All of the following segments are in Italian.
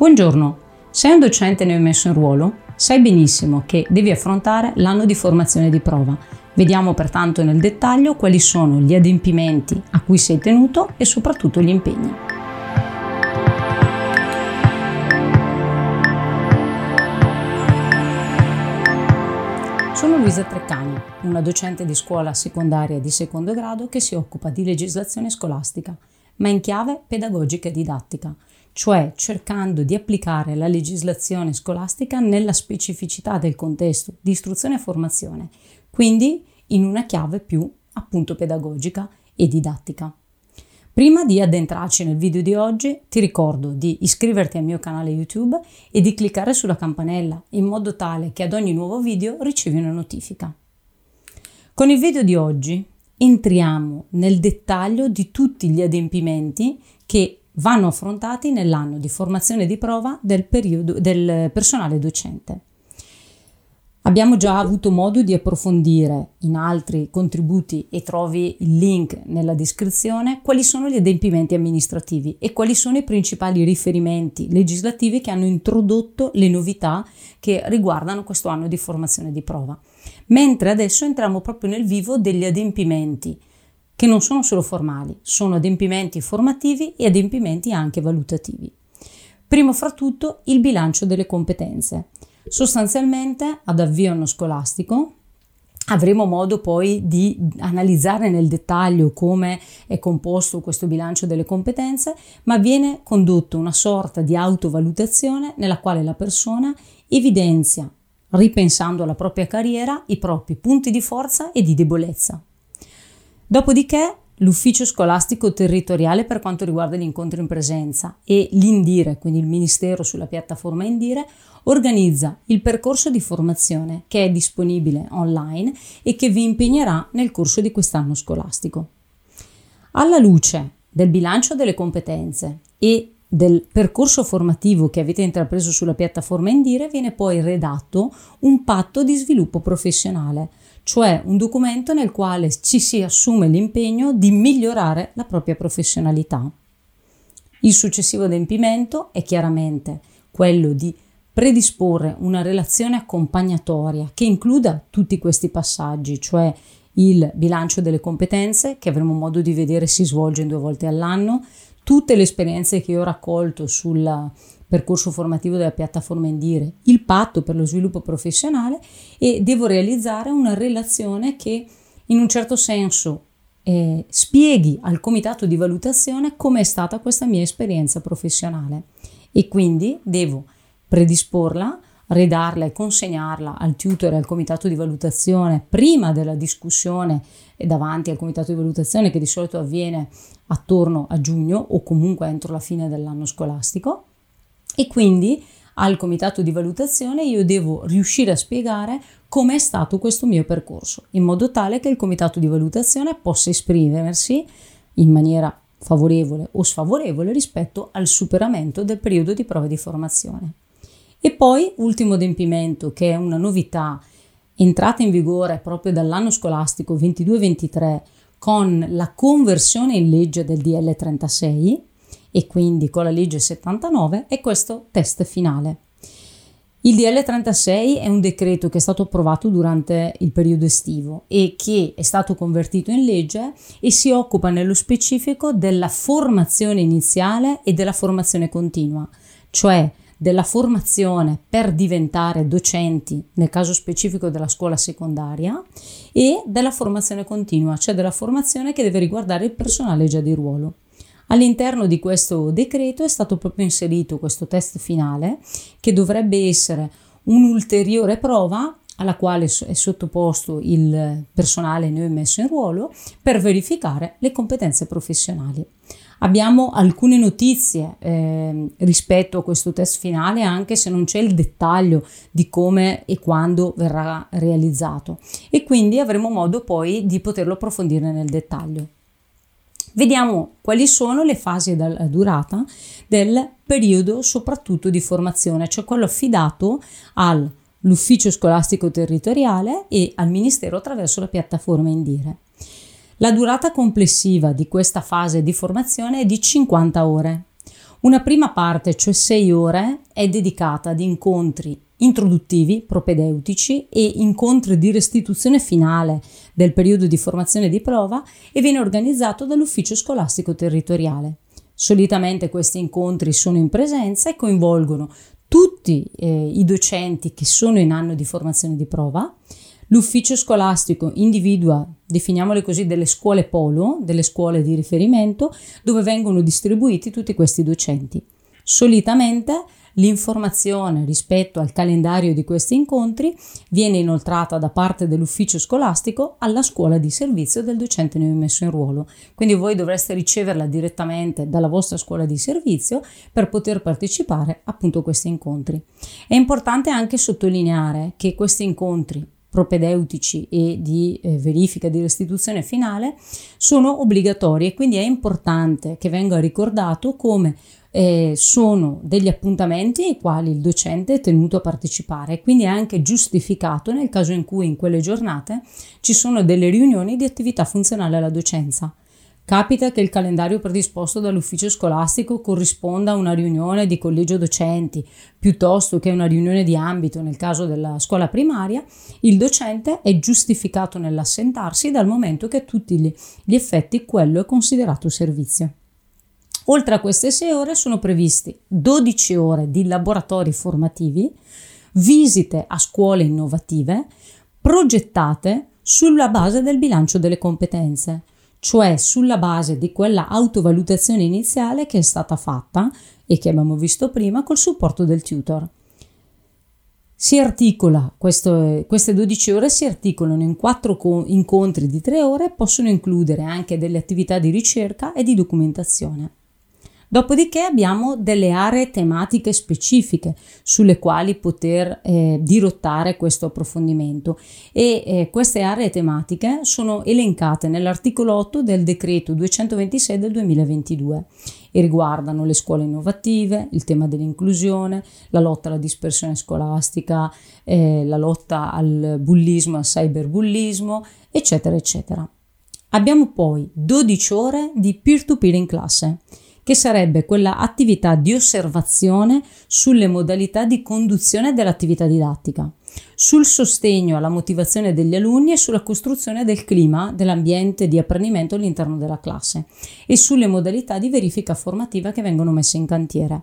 Buongiorno, sei un docente neomesso in ruolo? Sai benissimo che devi affrontare l'anno di formazione di prova. Vediamo pertanto nel dettaglio quali sono gli adempimenti a cui sei tenuto e soprattutto gli impegni. Sono Luisa Treccani, una docente di scuola secondaria di secondo grado che si occupa di legislazione scolastica, ma in chiave pedagogica e didattica cioè cercando di applicare la legislazione scolastica nella specificità del contesto di istruzione e formazione, quindi in una chiave più appunto pedagogica e didattica. Prima di addentrarci nel video di oggi, ti ricordo di iscriverti al mio canale YouTube e di cliccare sulla campanella in modo tale che ad ogni nuovo video ricevi una notifica. Con il video di oggi entriamo nel dettaglio di tutti gli adempimenti che vanno affrontati nell'anno di formazione di prova del, periodo, del personale docente. Abbiamo già avuto modo di approfondire in altri contributi e trovi il link nella descrizione quali sono gli adempimenti amministrativi e quali sono i principali riferimenti legislativi che hanno introdotto le novità che riguardano questo anno di formazione di prova. Mentre adesso entriamo proprio nel vivo degli adempimenti che non sono solo formali, sono adempimenti formativi e adempimenti anche valutativi. Primo fra tutto il bilancio delle competenze. Sostanzialmente ad avvio anno scolastico avremo modo poi di analizzare nel dettaglio come è composto questo bilancio delle competenze, ma viene condotto una sorta di autovalutazione nella quale la persona evidenzia, ripensando alla propria carriera, i propri punti di forza e di debolezza. Dopodiché l'ufficio scolastico territoriale per quanto riguarda gli incontri in presenza e l'Indire, quindi il Ministero sulla piattaforma Indire, organizza il percorso di formazione che è disponibile online e che vi impegnerà nel corso di quest'anno scolastico. Alla luce del bilancio delle competenze e del percorso formativo che avete intrapreso sulla piattaforma Indire viene poi redatto un patto di sviluppo professionale cioè un documento nel quale ci si assume l'impegno di migliorare la propria professionalità. Il successivo adempimento è chiaramente quello di predisporre una relazione accompagnatoria che includa tutti questi passaggi, cioè il bilancio delle competenze che avremo modo di vedere si svolge due volte all'anno, tutte le esperienze che ho raccolto sul percorso formativo della piattaforma Indire, il patto per lo sviluppo professionale e devo realizzare una relazione che in un certo senso eh, spieghi al comitato di valutazione come è stata questa mia esperienza professionale. E quindi devo predisporla, redarla e consegnarla al tutor e al comitato di valutazione prima della discussione davanti al comitato di valutazione che di solito avviene attorno a giugno o comunque entro la fine dell'anno scolastico e quindi al comitato di valutazione io devo riuscire a spiegare come è stato questo mio percorso, in modo tale che il comitato di valutazione possa esprimersi in maniera favorevole o sfavorevole rispetto al superamento del periodo di prova di formazione. E poi, ultimo adempimento, che è una novità entrata in vigore proprio dall'anno scolastico 22-23 con la conversione in legge del DL 36, e quindi con la legge 79 è questo test finale. Il DL 36 è un decreto che è stato approvato durante il periodo estivo e che è stato convertito in legge e si occupa nello specifico della formazione iniziale e della formazione continua, cioè della formazione per diventare docenti, nel caso specifico della scuola secondaria, e della formazione continua, cioè della formazione che deve riguardare il personale già di ruolo. All'interno di questo decreto è stato proprio inserito questo test finale che dovrebbe essere un'ulteriore prova alla quale è sottoposto il personale neo messo in ruolo per verificare le competenze professionali. Abbiamo alcune notizie eh, rispetto a questo test finale, anche se non c'è il dettaglio di come e quando verrà realizzato, e quindi avremo modo poi di poterlo approfondire nel dettaglio. Vediamo quali sono le fasi della durata del periodo soprattutto di formazione, cioè quello affidato all'ufficio scolastico territoriale e al Ministero attraverso la piattaforma Indire. La durata complessiva di questa fase di formazione è di 50 ore. Una prima parte, cioè 6 ore, è dedicata ad incontri introduttivi, propedeutici e incontri di restituzione finale del periodo di formazione di prova e viene organizzato dall'ufficio scolastico territoriale. Solitamente questi incontri sono in presenza e coinvolgono tutti eh, i docenti che sono in anno di formazione di prova. L'ufficio scolastico individua, definiamole così, delle scuole polo, delle scuole di riferimento, dove vengono distribuiti tutti questi docenti. Solitamente L'informazione rispetto al calendario di questi incontri viene inoltrata da parte dell'ufficio scolastico alla scuola di servizio del docente ne messo in ruolo. Quindi voi dovreste riceverla direttamente dalla vostra scuola di servizio per poter partecipare appunto a questi incontri. È importante anche sottolineare che questi incontri propedeutici e di eh, verifica di restituzione finale sono obbligatori e quindi è importante che venga ricordato come eh, sono degli appuntamenti ai quali il docente è tenuto a partecipare, quindi è anche giustificato nel caso in cui in quelle giornate ci sono delle riunioni di attività funzionale alla docenza. Capita che il calendario predisposto dall'ufficio scolastico corrisponda a una riunione di collegio docenti piuttosto che a una riunione di ambito nel caso della scuola primaria, il docente è giustificato nell'assentarsi dal momento che a tutti gli effetti quello è considerato servizio. Oltre a queste 6 ore sono previsti 12 ore di laboratori formativi, visite a scuole innovative progettate sulla base del bilancio delle competenze, cioè sulla base di quella autovalutazione iniziale che è stata fatta e che abbiamo visto prima col supporto del tutor. Si articola, questo, queste 12 ore si articolano in quattro co- incontri di 3 ore possono includere anche delle attività di ricerca e di documentazione. Dopodiché abbiamo delle aree tematiche specifiche sulle quali poter eh, dirottare questo approfondimento e eh, queste aree tematiche sono elencate nell'articolo 8 del decreto 226 del 2022 e riguardano le scuole innovative, il tema dell'inclusione, la lotta alla dispersione scolastica, eh, la lotta al bullismo, al cyberbullismo, eccetera, eccetera. Abbiamo poi 12 ore di peer-to-peer in classe che sarebbe quella attività di osservazione sulle modalità di conduzione dell'attività didattica, sul sostegno alla motivazione degli alunni e sulla costruzione del clima dell'ambiente di apprendimento all'interno della classe e sulle modalità di verifica formativa che vengono messe in cantiere.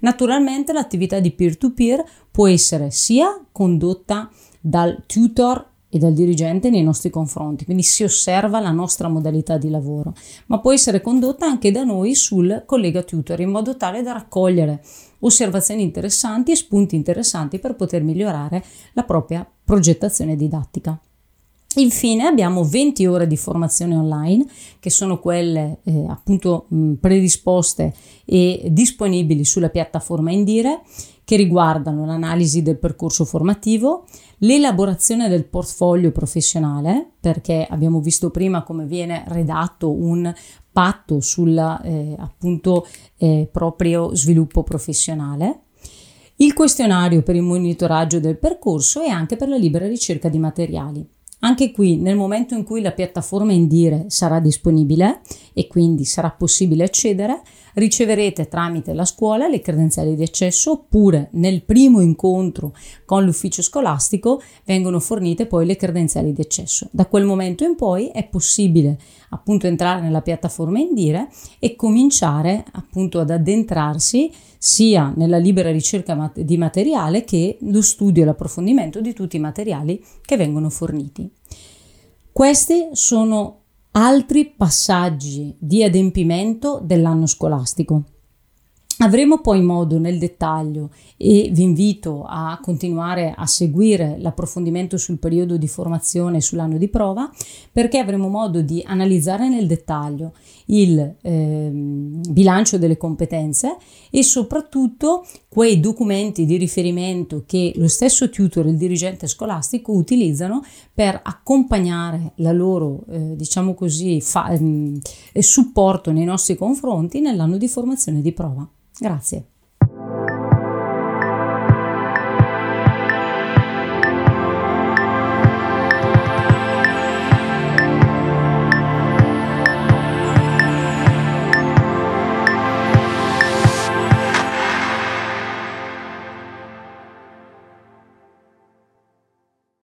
Naturalmente l'attività di peer-to-peer può essere sia condotta dal tutor e dal dirigente nei nostri confronti, quindi si osserva la nostra modalità di lavoro, ma può essere condotta anche da noi sul collega tutor in modo tale da raccogliere osservazioni interessanti e spunti interessanti per poter migliorare la propria progettazione didattica. Infine abbiamo 20 ore di formazione online che sono quelle eh, appunto mh, predisposte e disponibili sulla piattaforma Indire che riguardano l'analisi del percorso formativo, l'elaborazione del portfolio professionale, perché abbiamo visto prima come viene redatto un patto sul eh, appunto eh, proprio sviluppo professionale, il questionario per il monitoraggio del percorso e anche per la libera ricerca di materiali. Anche qui, nel momento in cui la piattaforma Indire sarà disponibile e quindi sarà possibile accedere, riceverete tramite la scuola le credenziali di accesso oppure nel primo incontro con l'ufficio scolastico vengono fornite poi le credenziali di accesso. Da quel momento in poi è possibile appunto entrare nella piattaforma Indire e cominciare appunto ad addentrarsi sia nella libera ricerca di materiale che lo studio e l'approfondimento di tutti i materiali che vengono forniti. Questi sono altri passaggi di adempimento dell'anno scolastico. Avremo poi modo nel dettaglio e vi invito a continuare a seguire l'approfondimento sul periodo di formazione sull'anno di prova perché avremo modo di analizzare nel dettaglio il eh, bilancio delle competenze e soprattutto quei documenti di riferimento che lo stesso tutor e il dirigente scolastico utilizzano per accompagnare la loro eh, diciamo così fa, eh, supporto nei nostri confronti nell'anno di formazione di prova. Grazie.